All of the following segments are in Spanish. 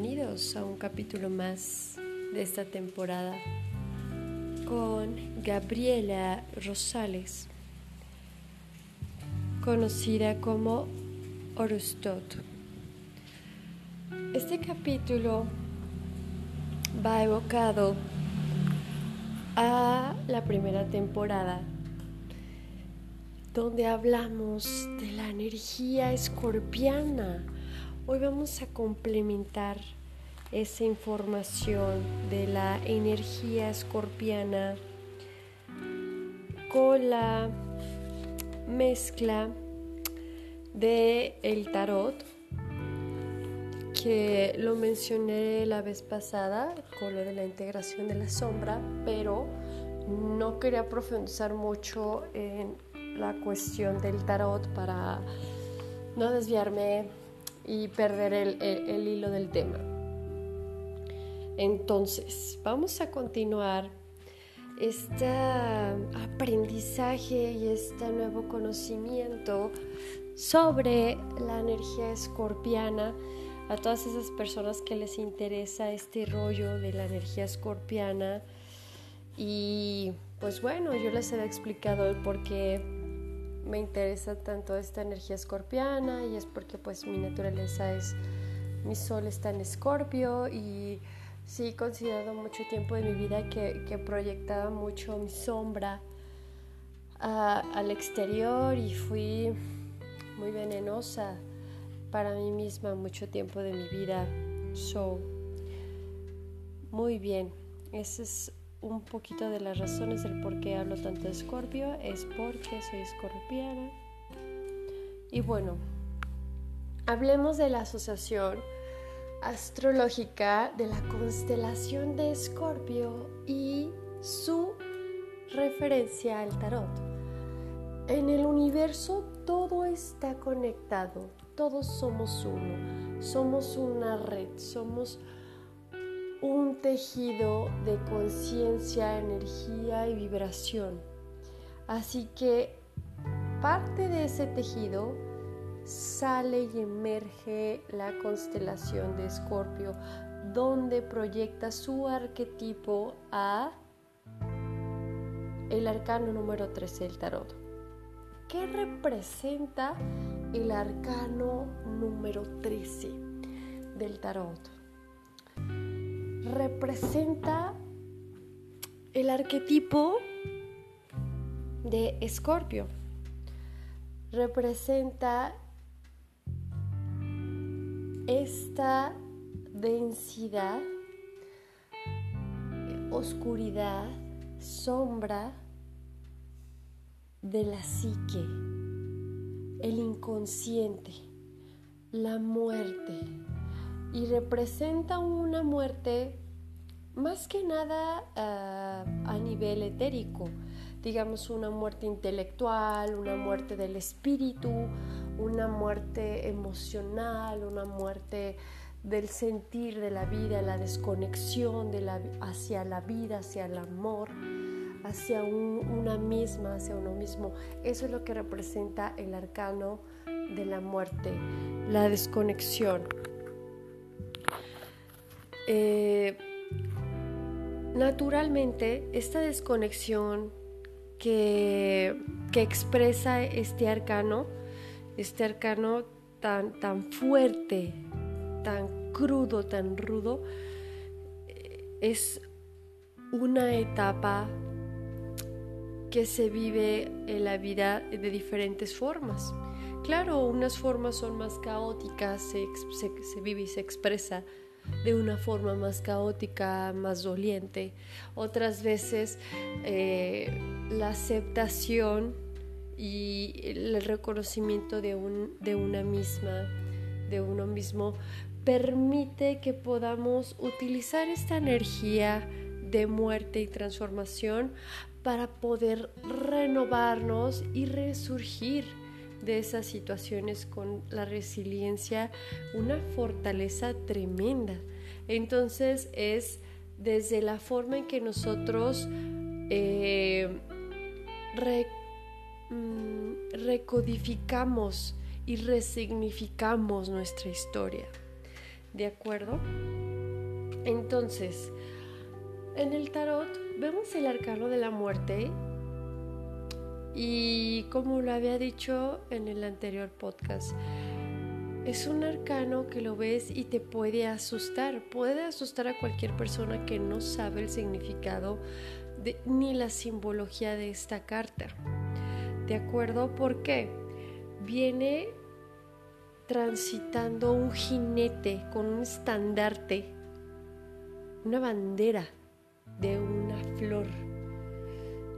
bienvenidos a un capítulo más de esta temporada con Gabriela Rosales, conocida como Orustot. Este capítulo va evocado a la primera temporada donde hablamos de la energía escorpiana Hoy vamos a complementar esa información de la energía escorpiana con la mezcla de el tarot que lo mencioné la vez pasada con lo de la integración de la sombra, pero no quería profundizar mucho en la cuestión del tarot para no desviarme y perder el, hilo del tema. Entonces, vamos a continuar este aprendizaje y este nuevo conocimiento sobre la energía escorpiana a todas esas personas que les interesa este rollo de la energía escorpiana y pues bueno, yo les he explicado el por qué me interesa tanto esta energía escorpiana y es porque pues mi naturaleza es, mi sol está en escorpio y sí he considerado mucho tiempo de mi vida que, que proyectaba mucho mi sombra al exterior y fui muy venenosa para mí misma mucho tiempo de mi vida. So, muy bien, ese es un poquito de las razones del por qué hablo tanto de Escorpio es porque soy escorpiana. Y bueno, hablemos de la asociación astrológica de la constelación de Escorpio y su referencia al tarot. En el universo todo está conectado, todos somos uno, somos una red, somos un tejido de conciencia, energía y vibración. Así que parte de ese tejido sale y emerge la constelación de Escorpio, donde proyecta su arquetipo a el arcano número 13 del tarot. ¿Qué representa el arcano número 13 del tarot? Representa el arquetipo de Escorpio. Representa esta densidad, oscuridad, sombra de la psique, el inconsciente, la muerte, y representa una muerte más que nada ah, a nivel etérico, digamos una muerte intelectual, una muerte del espíritu, una muerte emocional, una muerte del sentir de la vida, la desconexión hacia la vida, hacia el amor, hacia una misma, hacia uno mismo. Eso es lo que representa el arcano de la muerte, la desconexión. Eh, naturalmente, esta desconexión que, expresa este arcano, este arcano tan, tan fuerte, tan crudo, tan rudo, eh, es una etapa que se vive en la vida de diferentes formas. Claro, unas formas son más caóticas, se, se vive y se expresa de una forma más caótica, más doliente. Otras veces eh, la aceptación y el reconocimiento de, un, de una misma, de uno mismo, permite que podamos utilizar esta energía de muerte y transformación para poder renovarnos y resurgir de esas situaciones con la resiliencia una fortaleza tremenda. Entonces es desde la forma en que nosotros eh, mm, recodificamos y resignificamos nuestra historia. ¿De acuerdo? Entonces, en el tarot vemos el arcano de la muerte y como lo había dicho en el anterior podcast, es un arcano que lo ves y te puede asustar, puede asustar a cualquier persona que no sabe el significado ni la simbología de esta carta. ¿De acuerdo? ¿Por qué? Viene transitando un jinete con un estandarte, una bandera de una flor.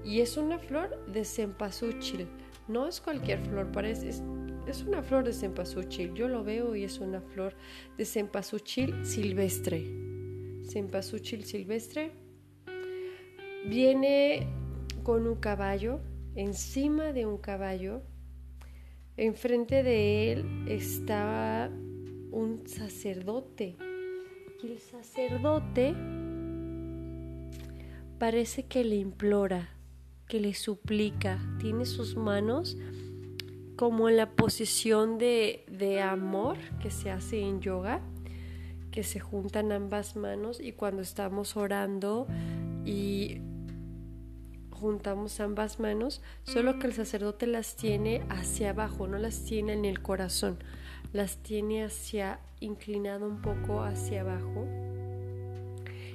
Y es una flor de cempasúchil. No es cualquier flor, parece, es, es una flor de cempasúchil. Yo lo veo y es una flor de cempasúchil silvestre. Cempasúchil silvestre. Viene con un caballo, encima de un caballo. Enfrente de él está un sacerdote. Y el sacerdote parece que le implora, que le suplica. Tiene sus manos como en la posición de, de amor que se hace en yoga, que se juntan ambas manos y cuando estamos orando y juntamos ambas manos, solo que el sacerdote las tiene hacia abajo, no las tiene en el corazón, las tiene hacia inclinado un poco hacia abajo.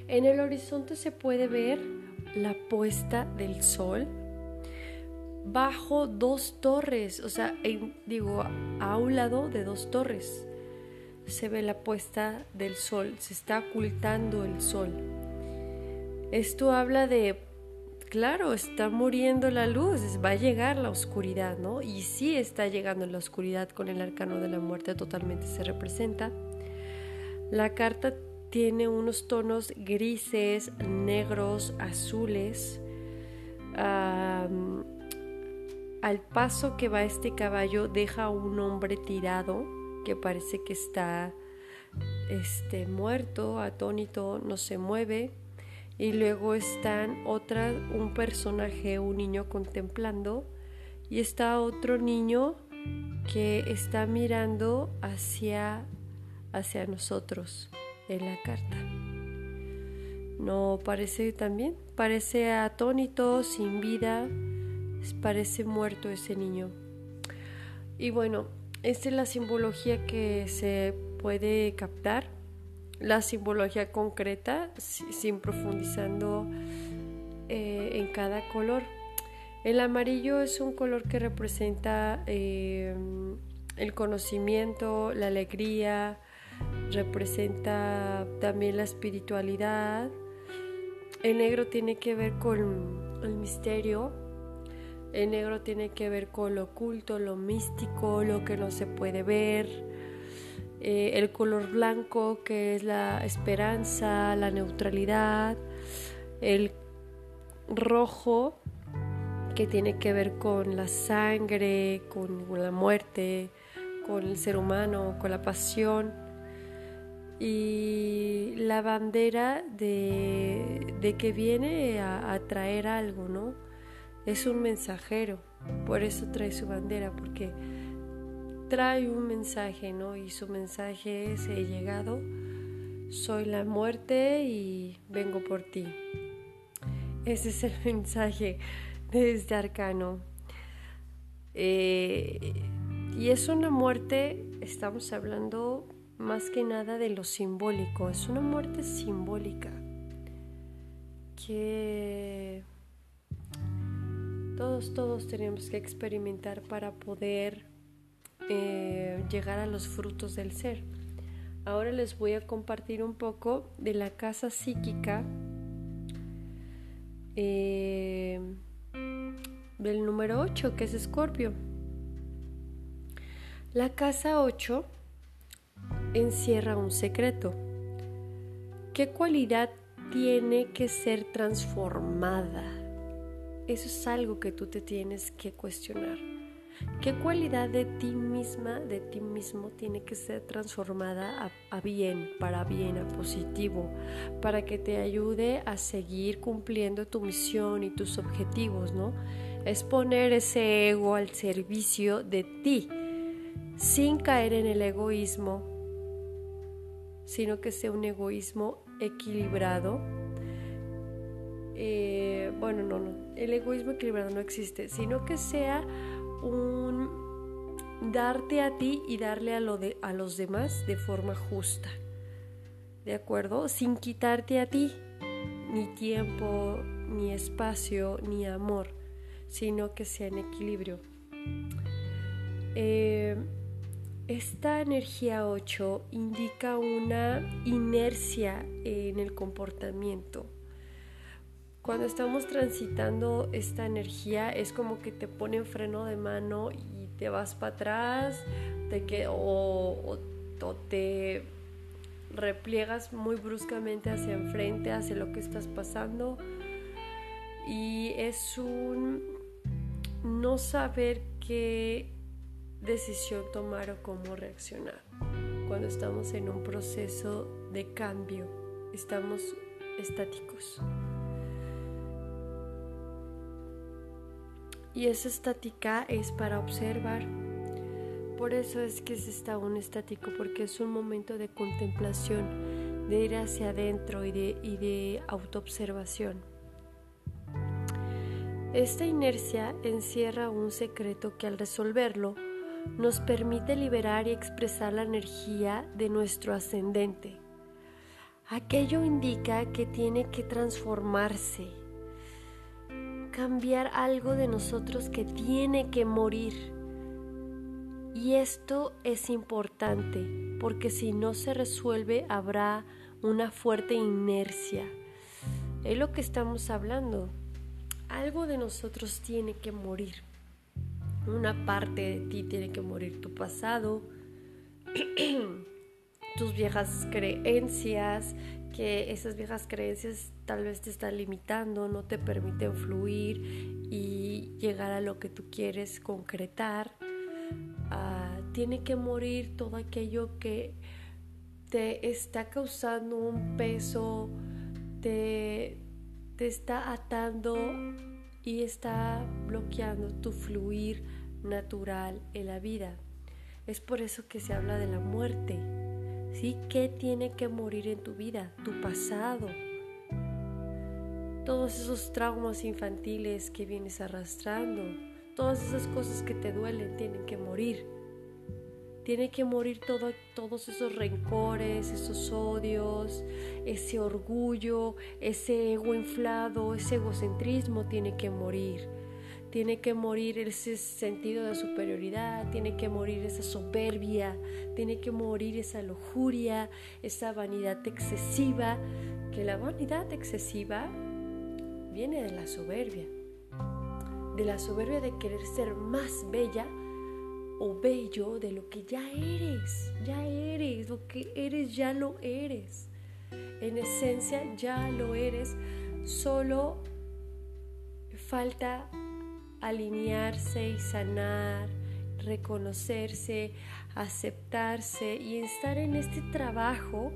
En el horizonte se puede ver la puesta del sol bajo dos torres, o sea, digo, a un lado de dos torres se ve la puesta del sol, se está ocultando el sol. Esto habla de, claro, está muriendo la luz, va a llegar la oscuridad, ¿no? Y sí está llegando la oscuridad con el arcano de la muerte, totalmente se representa. La carta tiene unos tonos grises, negros, azules. Al paso que va este caballo deja a un hombre tirado que parece que está este, muerto, atónito, no se mueve. Y luego están otra, un personaje, un niño contemplando. Y está otro niño que está mirando hacia, hacia nosotros en la carta. No parece también, parece atónito, sin vida, parece muerto ese niño. Y bueno, esta es la simbología que se puede captar, la simbología concreta, sin profundizando eh, en cada color. El amarillo es un color que representa eh, el conocimiento, la alegría, representa también la espiritualidad. El negro tiene que ver con el misterio, el negro tiene que ver con lo oculto, lo místico, lo que no se puede ver. Eh, el color blanco que es la esperanza, la neutralidad. El rojo que tiene que ver con la sangre, con la muerte, con el ser humano, con la pasión. Y la bandera de, de que viene a, traer algo, ¿no? es un mensajero, por eso trae su bandera, porque trae un mensaje, ¿no? Y su mensaje es, he llegado, soy la muerte y vengo por ti. Ese es el mensaje de este arcano. Eh, y es una muerte, estamos hablando más que nada de lo simbólico, es una muerte simbólica que todos, todos tenemos que experimentar para poder eh, llegar a los frutos del ser. Ahora les voy a compartir un poco de la casa psíquica eh, del número 8, que es Escorpio. La casa 8 encierra un secreto. ¿Qué cualidad tiene que ser transformada? Eso es algo que tú te tienes que cuestionar. ¿Qué cualidad de ti misma, de ti mismo, tiene que ser transformada a, bien, para bien, a positivo, para que te ayude a seguir cumpliendo tu misión y tus objetivos, ¿no? Es poner ese ego al servicio de ti, sin caer en el egoísmo, sino que sea un egoísmo equilibrado. Eh, bueno, no, no, el egoísmo equilibrado no existe, sino que sea un darte a ti y darle a, los demás de forma justa. ¿De acuerdo? Sin quitarte a ti ni tiempo, ni espacio, ni amor, sino que sea en equilibrio. Eh, esta energía 8 indica una inercia en el comportamiento. Cuando estamos transitando esta energía es como que te pone en freno de mano y te vas para atrás que, o, o te repliegas muy bruscamente hacia enfrente, hacia lo que estás pasando. Y es un no saber qué decisión tomar o cómo reaccionar. Cuando estamos en un proceso de cambio, estamos estáticos. Y esa estática es para observar. Por eso es que se está un estático, porque es un momento de contemplación, de ir hacia adentro y de, y de autoobservación. Esta inercia encierra un secreto que al resolverlo nos permite liberar y expresar la energía de nuestro ascendente. Aquello indica que tiene que transformarse, cambiar algo de nosotros que tiene que morir. Y esto es importante porque si no se resuelve habrá una fuerte inercia. Es lo que estamos hablando. Algo de nosotros tiene que morir una parte de ti tiene que morir tu pasado, tus viejas creencias, que esas viejas creencias tal vez te están limitando, no te permiten fluir y llegar a lo que tú quieres concretar. Ah, tiene que morir todo aquello que te está causando un peso, te, te está atando y está bloqueando tu fluir natural en la vida. Es por eso que se habla de la muerte. ¿Sí? ¿Qué tiene que morir en tu vida? Tu pasado. Todos esos traumas infantiles que vienes arrastrando, todas esas cosas que te duelen tienen que morir. Tiene que morir todo, todos esos rencores, esos odios, ese orgullo, ese ego inflado, ese egocentrismo tiene que morir. Tiene que morir ese sentido de superioridad, tiene que morir esa soberbia, tiene que morir esa lujuria, esa vanidad excesiva, que la vanidad excesiva viene de la soberbia, de la soberbia de querer ser más bella o bello de lo que ya eres, ya eres, lo que eres ya lo eres. En esencia ya lo eres, solo falta alinearse y sanar, reconocerse, aceptarse y estar en este trabajo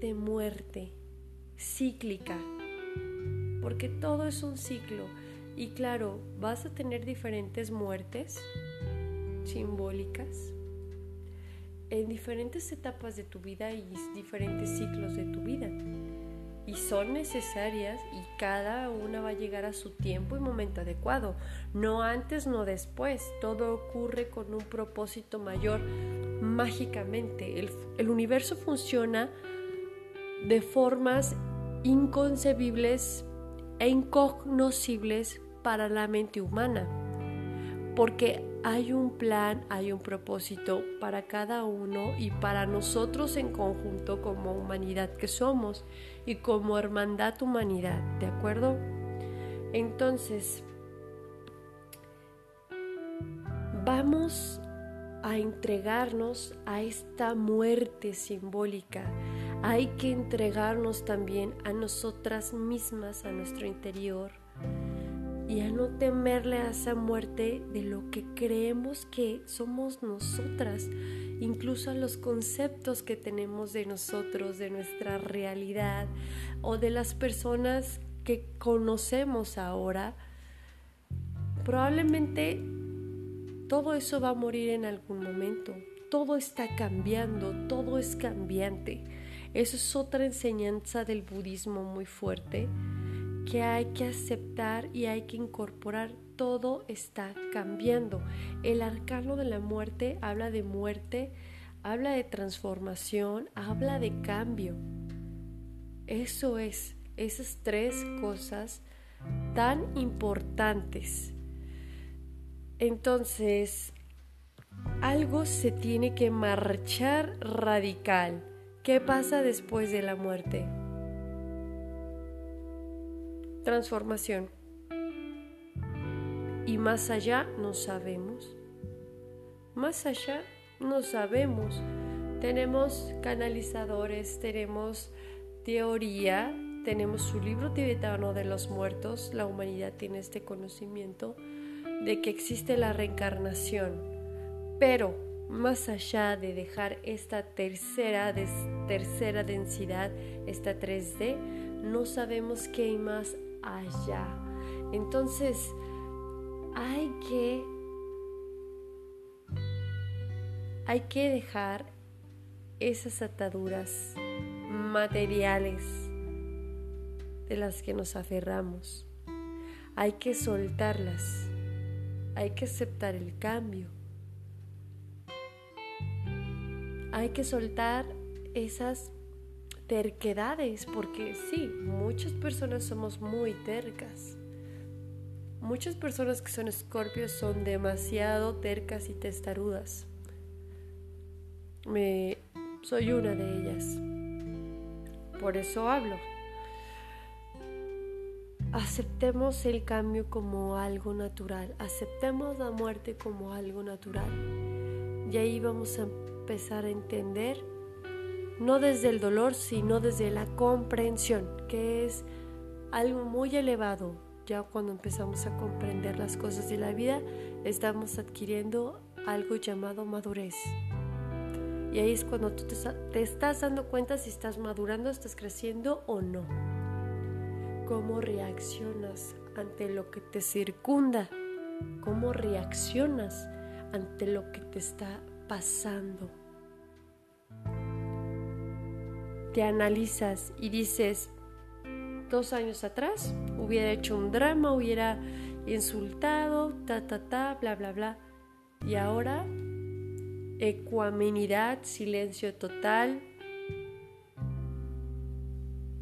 de muerte cíclica, porque todo es un ciclo. Y claro, vas a tener diferentes muertes, simbólicas en diferentes etapas de tu vida y diferentes ciclos de tu vida. Y son necesarias y cada una va a llegar a su tiempo y momento adecuado. No antes, no después. Todo ocurre con un propósito mayor mágicamente. El, el universo funciona de formas inconcebibles e incognoscibles para la mente humana. Porque hay un plan, hay un propósito para cada uno y para nosotros en conjunto como humanidad que somos y como hermandad humanidad, ¿de acuerdo? Entonces, vamos a entregarnos a esta muerte simbólica. Hay que entregarnos también a nosotras mismas, a nuestro interior y a no temerle a esa muerte de lo que creemos que somos nosotras, incluso a los conceptos que tenemos de nosotros, de nuestra realidad o de las personas que conocemos ahora. Probablemente todo eso va a morir en algún momento. todo está cambiando, todo es cambiante. Eso es otra enseñanza del budismo muy fuerte que hay que aceptar y hay que incorporar. Todo está cambiando. El arcano de la muerte habla de muerte, habla de transformación, habla de cambio. Eso es, esas tres cosas tan importantes. Entonces, algo se tiene que marchar radical. ¿Qué pasa después de la muerte? Transformación. Y más allá no sabemos. Más allá no sabemos. Tenemos canalizadores, tenemos teoría, tenemos su libro tibetano de los muertos. La humanidad tiene este conocimiento de que existe la reencarnación. Pero más allá de dejar esta tercera, tercera densidad, esta 3D, no sabemos qué hay más allá. Entonces, hay que hay que dejar esas ataduras materiales de las que nos aferramos. Hay que soltarlas. Hay que aceptar el cambio. Hay que soltar esas terquedades, porque sí, muchas personas somos muy tercas. Muchas personas que son escorpios son demasiado tercas y testarudas. Me, soy una de ellas. Por eso hablo. Aceptemos el cambio como algo natural. Aceptemos la muerte como algo natural. Y ahí vamos a empezar a entender no desde el dolor, sino desde la comprensión, que es algo muy elevado. Ya cuando empezamos a comprender las cosas de la vida, estamos adquiriendo algo llamado madurez. Y ahí es cuando tú te, estás dando cuenta si estás madurando, estás creciendo o no. Cómo reaccionas ante lo que te circunda. Cómo reaccionas ante lo que te está pasando te analizas y dices, dos años atrás hubiera hecho un drama, hubiera insultado, ta, ta, ta, bla, bla, bla. Y ahora, ecuanimidad, silencio total.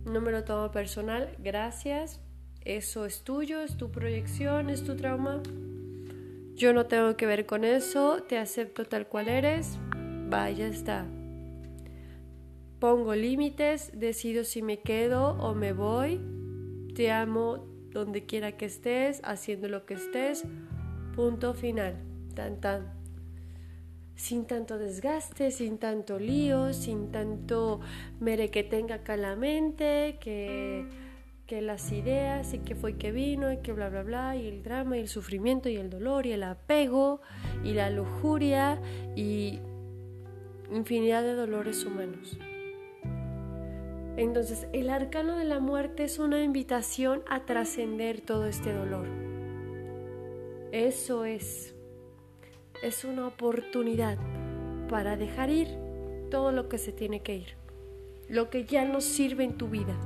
No me lo tomo personal, gracias. Eso es tuyo, es tu proyección, es tu trauma. Yo no tengo que ver con eso, te acepto tal cual eres. Vaya, está pongo límites, decido si me quedo o me voy, te amo donde quiera que estés, haciendo lo que estés, punto final, tan tan. Sin tanto desgaste, sin tanto lío, sin tanto mere que tenga acá la mente, que, que las ideas y que fue que vino y que bla bla bla, y el drama y el sufrimiento y el dolor y el apego y la lujuria y infinidad de dolores humanos. Entonces, el arcano de la muerte es una invitación a trascender todo este dolor. Eso es. Es una oportunidad para dejar ir todo lo que se tiene que ir. Lo que ya no sirve en tu vida.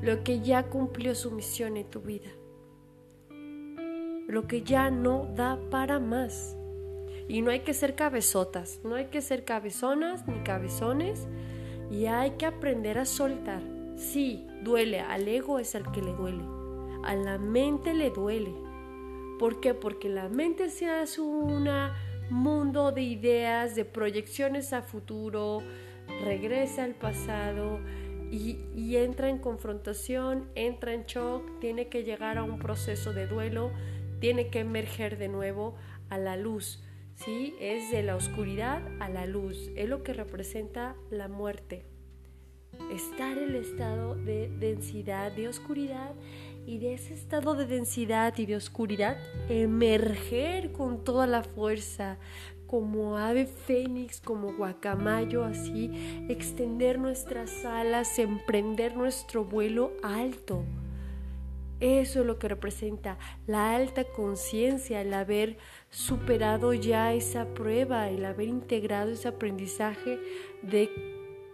Lo que ya cumplió su misión en tu vida. Lo que ya no da para más. Y no hay que ser cabezotas, no hay que ser cabezonas ni cabezones y hay que aprender a soltar. Sí, duele, al ego es al que le duele, a la mente le duele. ¿Por qué? Porque la mente se hace un mundo de ideas, de proyecciones a futuro, regresa al pasado y, y, entra en confrontación, entra en shock, tiene que llegar a un proceso de duelo, tiene que emerger de nuevo a la luz. ¿Sí? Es de la oscuridad a la luz, es lo que representa la muerte. Estar en el estado de densidad, de oscuridad y de ese estado de densidad y de oscuridad emerger con toda la fuerza, como ave fénix, como guacamayo, así, extender nuestras alas, emprender nuestro vuelo alto. Eso es lo que representa la alta conciencia, el haber superado ya esa prueba, el haber integrado ese aprendizaje de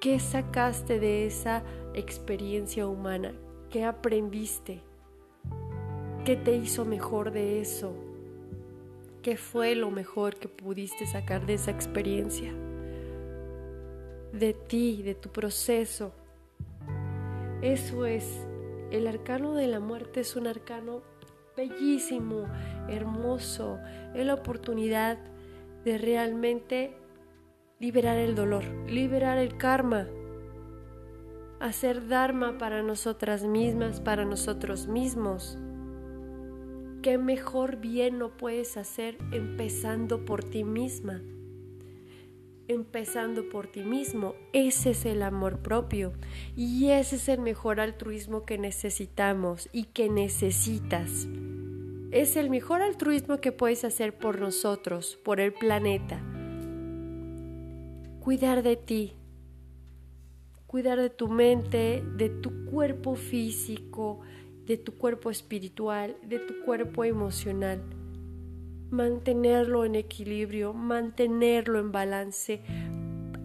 qué sacaste de esa experiencia humana, qué aprendiste, qué te hizo mejor de eso, qué fue lo mejor que pudiste sacar de esa experiencia, de ti, de tu proceso. Eso es el arcano de la muerte es un arcano bellísimo, hermoso, es la oportunidad de realmente liberar el dolor, liberar el karma, hacer dharma para nosotras mismas, para nosotros mismos. ¿Qué mejor bien no puedes hacer empezando por ti misma? Empezando por ti mismo. Ese es el amor propio y ese es el mejor altruismo que necesitamos y que necesitas. Es el mejor altruismo que puedes hacer por nosotros, por el planeta. Cuidar de ti, cuidar de tu mente, de tu cuerpo físico, de tu cuerpo espiritual, de tu cuerpo emocional mantenerlo en equilibrio, mantenerlo en balance,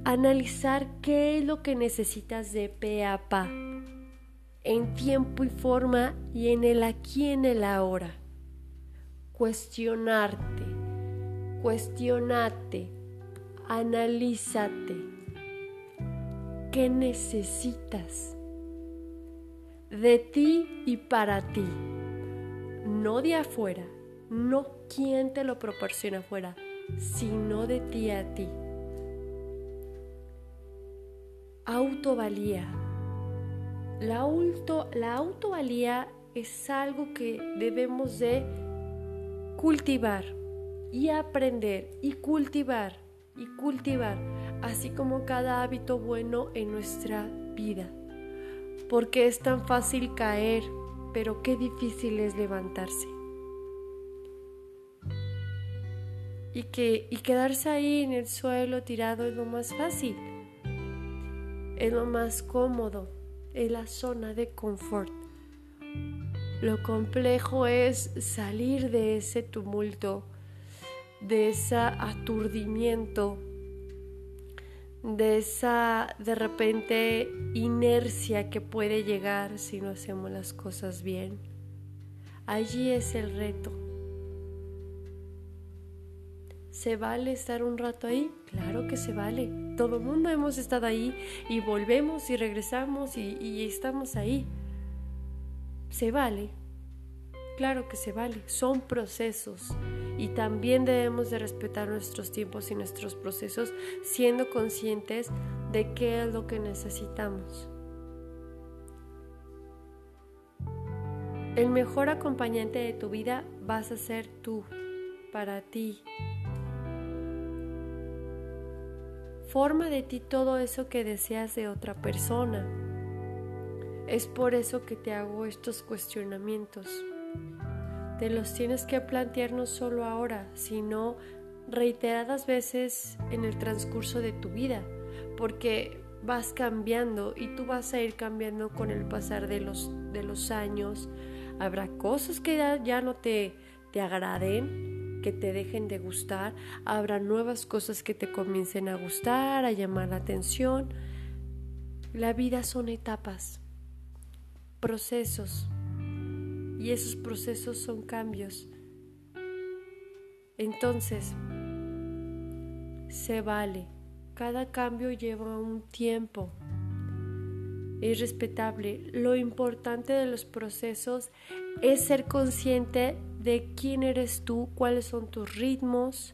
analizar qué es lo que necesitas de pe a pa, en tiempo y forma y en el aquí y en el ahora. Cuestionarte, cuestionate, analízate. ¿Qué necesitas? De ti y para ti, no de afuera no quién te lo proporciona afuera, sino de ti a ti. Autovalía. La, la autovalía es algo que debemos de cultivar y aprender y cultivar y cultivar, así como cada hábito bueno en nuestra vida. Porque es tan fácil caer, pero qué difícil es levantarse. Y, que, y quedarse ahí en el suelo tirado es lo más fácil, es lo más cómodo, es la zona de confort. Lo complejo es salir de ese tumulto, de ese aturdimiento, de esa de repente inercia que puede llegar si no hacemos las cosas bien. Allí es el reto. ¿Se vale estar un rato ahí? Claro que se vale. Todo el mundo hemos estado ahí y volvemos y regresamos y, estamos ahí. Se vale. Claro que se vale. Son procesos y también debemos de respetar nuestros tiempos y nuestros procesos siendo conscientes de qué es lo que necesitamos. El mejor acompañante de tu vida vas a ser tú, para ti, forma de ti todo eso que deseas de otra persona. Es por eso que te hago estos cuestionamientos. Te los tienes que plantear no solo ahora, sino reiteradas veces en el transcurso de tu vida, porque vas cambiando y tú vas a ir cambiando con el pasar de los, de los años. Habrá cosas que ya, no te, te agraden, que te dejen de gustar, habrá nuevas cosas que te comiencen a gustar, a llamar la atención. La vida son etapas, procesos, y esos procesos son cambios. Entonces, se vale, cada cambio lleva un tiempo. Es respetable. Lo importante de los procesos es ser consciente de quién eres tú, cuáles son tus ritmos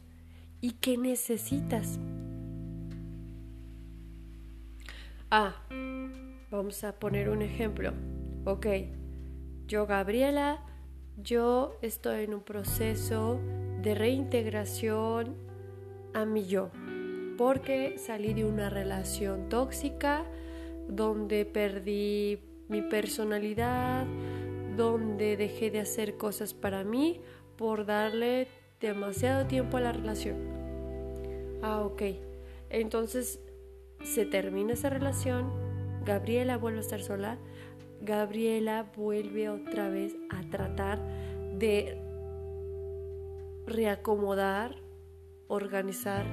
y qué necesitas. Ah, vamos a poner un ejemplo. Ok, yo Gabriela, yo estoy en un proceso de reintegración a mi yo, porque salí de una relación tóxica donde perdí mi personalidad, donde dejé de hacer cosas para mí por darle demasiado tiempo a la relación. Ah, ok. Entonces se termina esa relación, Gabriela vuelve a estar sola Gabriela vuelve otra vez a tratar de reacomodar, organizar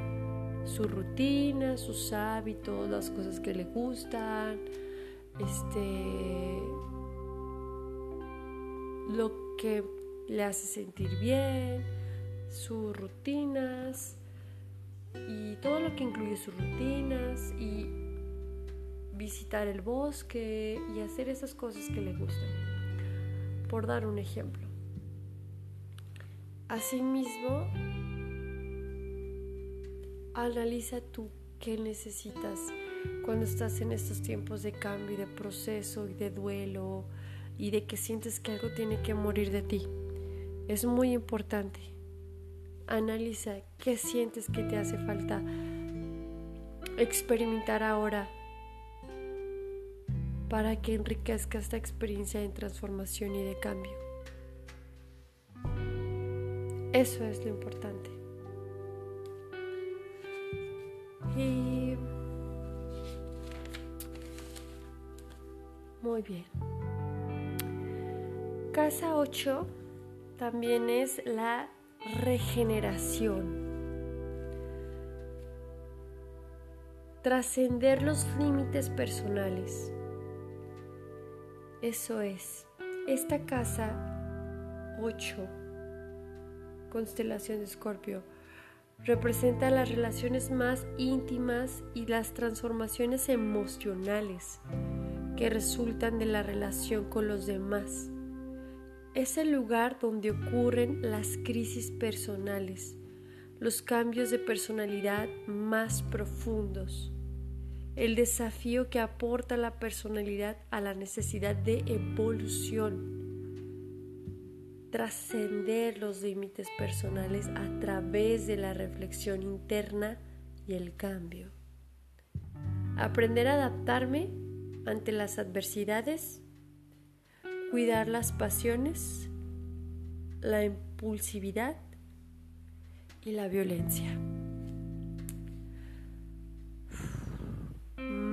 su rutina, sus hábitos, las cosas que le gustan, este lo que le hace sentir bien, sus rutinas y todo lo que incluye sus rutinas y visitar el bosque y hacer esas cosas que le gustan. Por dar un ejemplo. Asimismo, analiza tú qué necesitas cuando estás en estos tiempos de cambio y de proceso y de duelo y de que sientes que algo tiene que morir de ti. Es muy importante. Analiza qué sientes que te hace falta experimentar ahora para que enriquezca esta experiencia de transformación y de cambio. Eso es lo importante. Y muy bien. Casa 8 también es la regeneración. Trascender los límites personales. Eso es, esta casa 8, constelación de Escorpio, representa las relaciones más íntimas y las transformaciones emocionales que resultan de la relación con los demás. Es el lugar donde ocurren las crisis personales, los cambios de personalidad más profundos el desafío que aporta la personalidad a la necesidad de evolución, trascender los límites personales a través de la reflexión interna y el cambio, aprender a adaptarme ante las adversidades, cuidar las pasiones, la impulsividad y la violencia.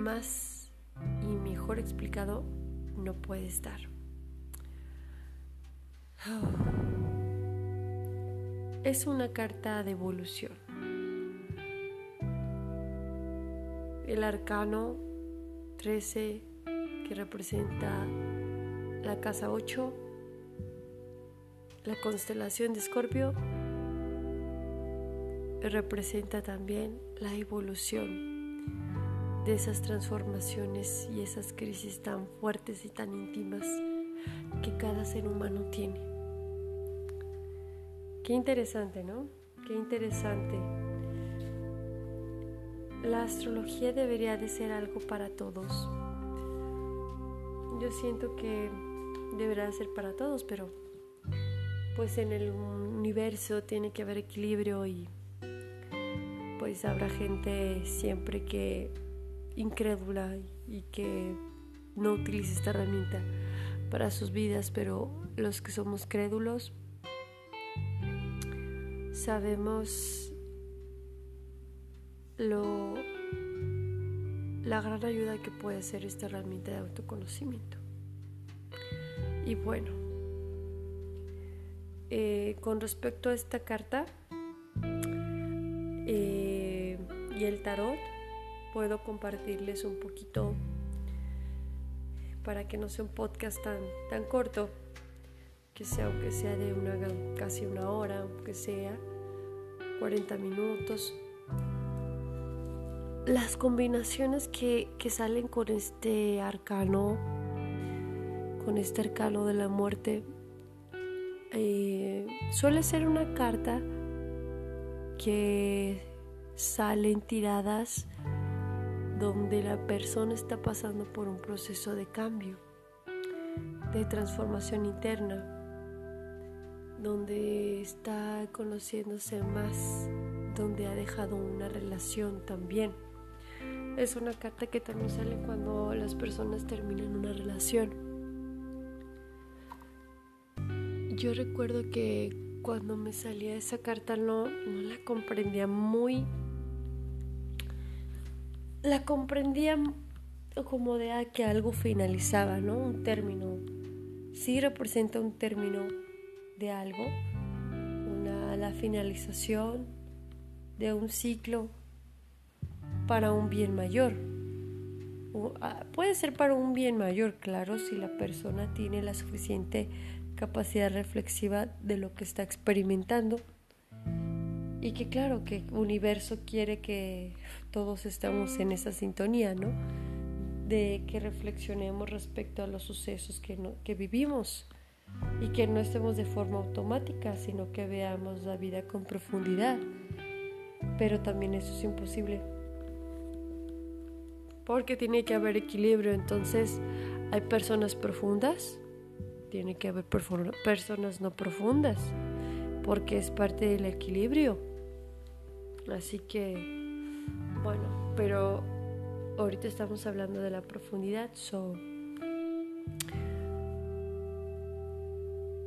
más y mejor explicado no puede estar. Es una carta de evolución. El arcano 13 que representa la casa 8, la constelación de Escorpio, representa también la evolución de esas transformaciones y esas crisis tan fuertes y tan íntimas que cada ser humano tiene. Qué interesante, ¿no? Qué interesante. La astrología debería de ser algo para todos. Yo siento que deberá ser para todos, pero pues en el universo tiene que haber equilibrio y pues habrá gente siempre que incrédula y que no utilice esta herramienta para sus vidas, pero los que somos crédulos sabemos lo la gran ayuda que puede ser esta herramienta de autoconocimiento. Y bueno, eh, con respecto a esta carta eh, y el tarot, puedo compartirles un poquito para que no sea un podcast tan, tan corto, que sea aunque sea de una, casi una hora, aunque sea 40 minutos. Las combinaciones que, salen con este arcano, con este arcano de la muerte, eh, suele ser una carta que salen tiradas donde la persona está pasando por un proceso de cambio, de transformación interna, donde está conociéndose más, donde ha dejado una relación también. Es una carta que también sale cuando las personas terminan una relación. Yo recuerdo que cuando me salía esa carta no, no la comprendía muy la comprendía como de ah, que algo finalizaba, ¿no? Un término. Sí representa un término de algo, una, la finalización de un ciclo para un bien mayor. Ah, puede ser para un bien mayor, claro, si la persona tiene la suficiente capacidad reflexiva de lo que está experimentando. Y que claro, que el universo quiere que todos estemos en esa sintonía, ¿no? De que reflexionemos respecto a los sucesos que, que vivimos y que no estemos de forma automática, sino que veamos la vida con profundidad. Pero también eso es imposible. Porque tiene que haber equilibrio, entonces hay personas profundas tiene que haber personas no profundas, porque es parte del equilibrio. Así que, bueno, pero ahorita estamos hablando de la profundidad. So.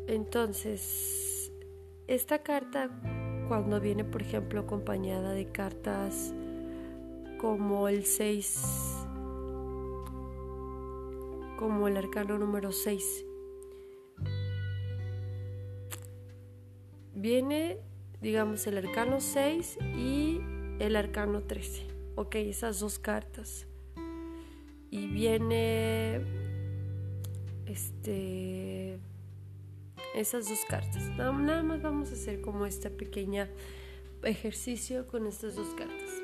Entonces, esta carta, cuando viene, por ejemplo, acompañada de cartas como el 6, como el arcano número 6, viene, digamos, el arcano 6 y el arcano 13. Ok, esas dos cartas. Y viene, este, esas dos cartas. Nada más vamos a hacer como este pequeño ejercicio con estas dos cartas.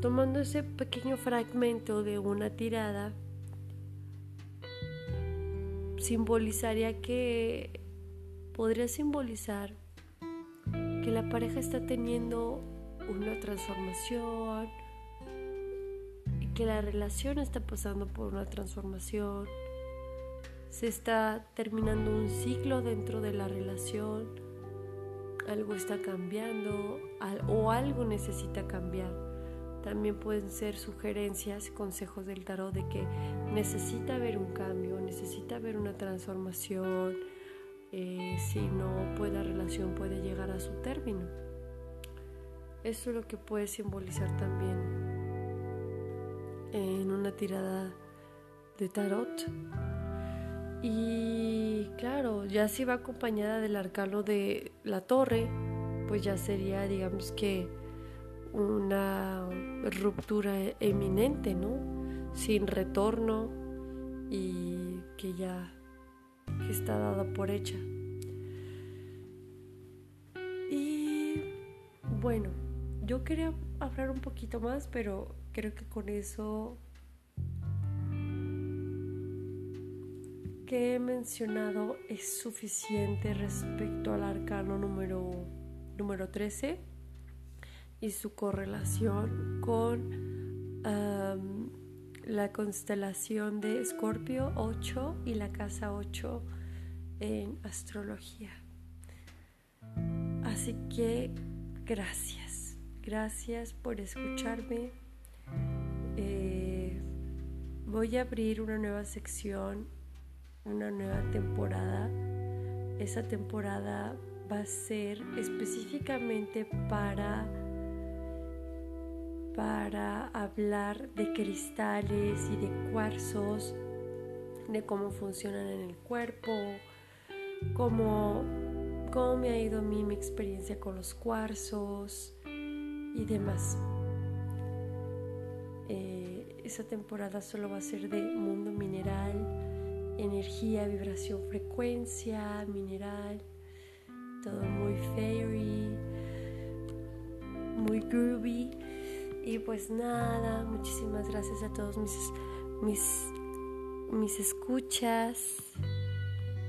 Tomando ese pequeño fragmento de una tirada, simbolizaría que podría simbolizar que la pareja está teniendo una transformación que la relación está pasando por una transformación. Se está terminando un ciclo dentro de la relación, algo está cambiando o algo necesita cambiar. También pueden ser sugerencias, consejos del tarot de que necesita haber un cambio, necesita haber una transformación eh, si no, pues la relación puede llegar a su término. Esto es lo que puede simbolizar también en una tirada de tarot. Y claro, ya si va acompañada del arcano de la torre, pues ya sería, digamos que, una ruptura eminente, ¿no? Sin retorno y que ya que está dada por hecha. Y bueno, yo quería hablar un poquito más, pero creo que con eso que he mencionado es suficiente respecto al arcano número, número 13 y su correlación con la constelación de Escorpio 8 y la casa 8 en astrología. Así que gracias, gracias por escucharme. Eh, voy a abrir una nueva sección, una nueva temporada. Esa temporada va a ser específicamente para para hablar de cristales y de cuarzos, de cómo funcionan en el cuerpo, cómo, cómo me ha ido a mí mi experiencia con los cuarzos y demás. Eh, esa temporada solo va a ser de mundo mineral, energía, vibración, frecuencia, mineral, todo muy fairy, muy groovy. Y pues nada, muchísimas gracias a todos mis, mis, escuchas.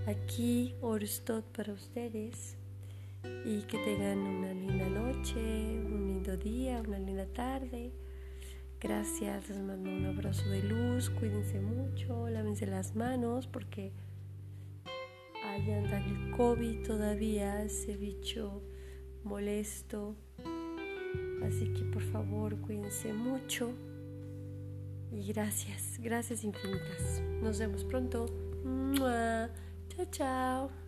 Aquí Orstot para ustedes. Y que tengan una linda noche, un lindo día, una linda tarde. Gracias, les mando un abrazo de luz, cuídense mucho, lávense las manos porque allá anda el COVID todavía, ese bicho molesto. Así que por favor cuídense mucho y gracias, gracias infinitas. Nos vemos pronto. Chao, chao.